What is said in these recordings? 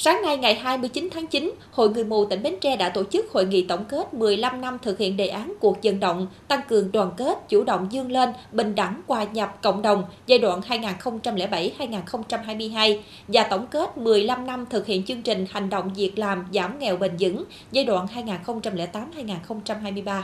Sáng nay ngày 29 tháng 9, Hội Người mù tỉnh Bến Tre đã tổ chức hội nghị tổng kết 15 năm thực hiện đề án cuộc dân động tăng cường đoàn kết, chủ động dương lên, bình đẳng hòa nhập cộng đồng giai đoạn 2007-2022 và tổng kết 15 năm thực hiện chương trình hành động việc làm giảm nghèo bền vững giai đoạn 2008-2023.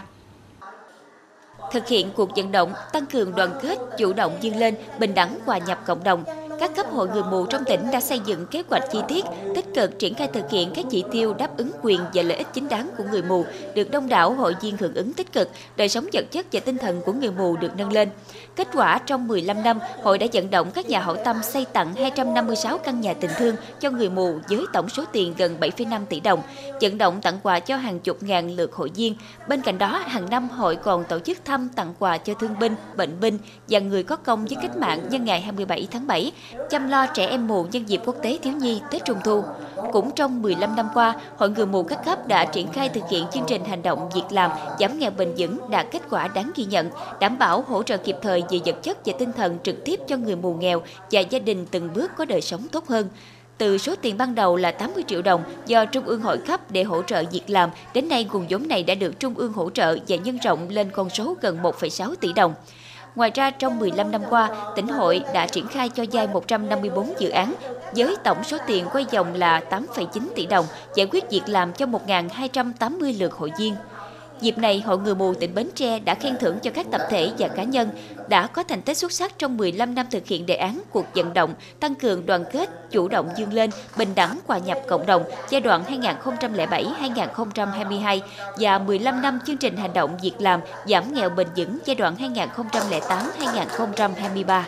Thực hiện cuộc vận động tăng cường đoàn kết, chủ động dương lên, bình đẳng hòa nhập cộng đồng các cấp hội người mù trong tỉnh đã xây dựng kế hoạch chi tiết, tích cực triển khai thực hiện các chỉ tiêu đáp ứng quyền và lợi ích chính đáng của người mù, được đông đảo hội viên hưởng ứng tích cực, đời sống vật chất và tinh thần của người mù được nâng lên. Kết quả trong 15 năm, hội đã vận động các nhà hảo tâm xây tặng 256 căn nhà tình thương cho người mù với tổng số tiền gần 7,5 tỷ đồng, vận động tặng quà cho hàng chục ngàn lượt hội viên. Bên cạnh đó, hàng năm hội còn tổ chức thăm tặng quà cho thương binh, bệnh binh và người có công với cách mạng nhân ngày 27 tháng 7 chăm lo trẻ em mù nhân dịp quốc tế thiếu nhi Tết Trung Thu. Cũng trong 15 năm qua, Hội người mù các cấp đã triển khai thực hiện chương trình hành động việc làm giảm nghèo bền vững đạt kết quả đáng ghi nhận, đảm bảo hỗ trợ kịp thời về vật chất và tinh thần trực tiếp cho người mù nghèo và gia đình từng bước có đời sống tốt hơn. Từ số tiền ban đầu là 80 triệu đồng do Trung ương hội cấp để hỗ trợ việc làm, đến nay nguồn vốn này đã được Trung ương hỗ trợ và nhân rộng lên con số gần 1,6 tỷ đồng. Ngoài ra, trong 15 năm qua, tỉnh hội đã triển khai cho vay 154 dự án với tổng số tiền quay vòng là 8,9 tỷ đồng, giải quyết việc làm cho 1.280 lượt hội viên. Dịp này, Hội Người mù tỉnh Bến Tre đã khen thưởng cho các tập thể và cá nhân đã có thành tích xuất sắc trong 15 năm thực hiện đề án cuộc vận động tăng cường đoàn kết, chủ động dương lên, bình đẳng hòa nhập cộng đồng giai đoạn 2007-2022 và 15 năm chương trình hành động việc làm giảm nghèo bền vững giai đoạn 2008-2023.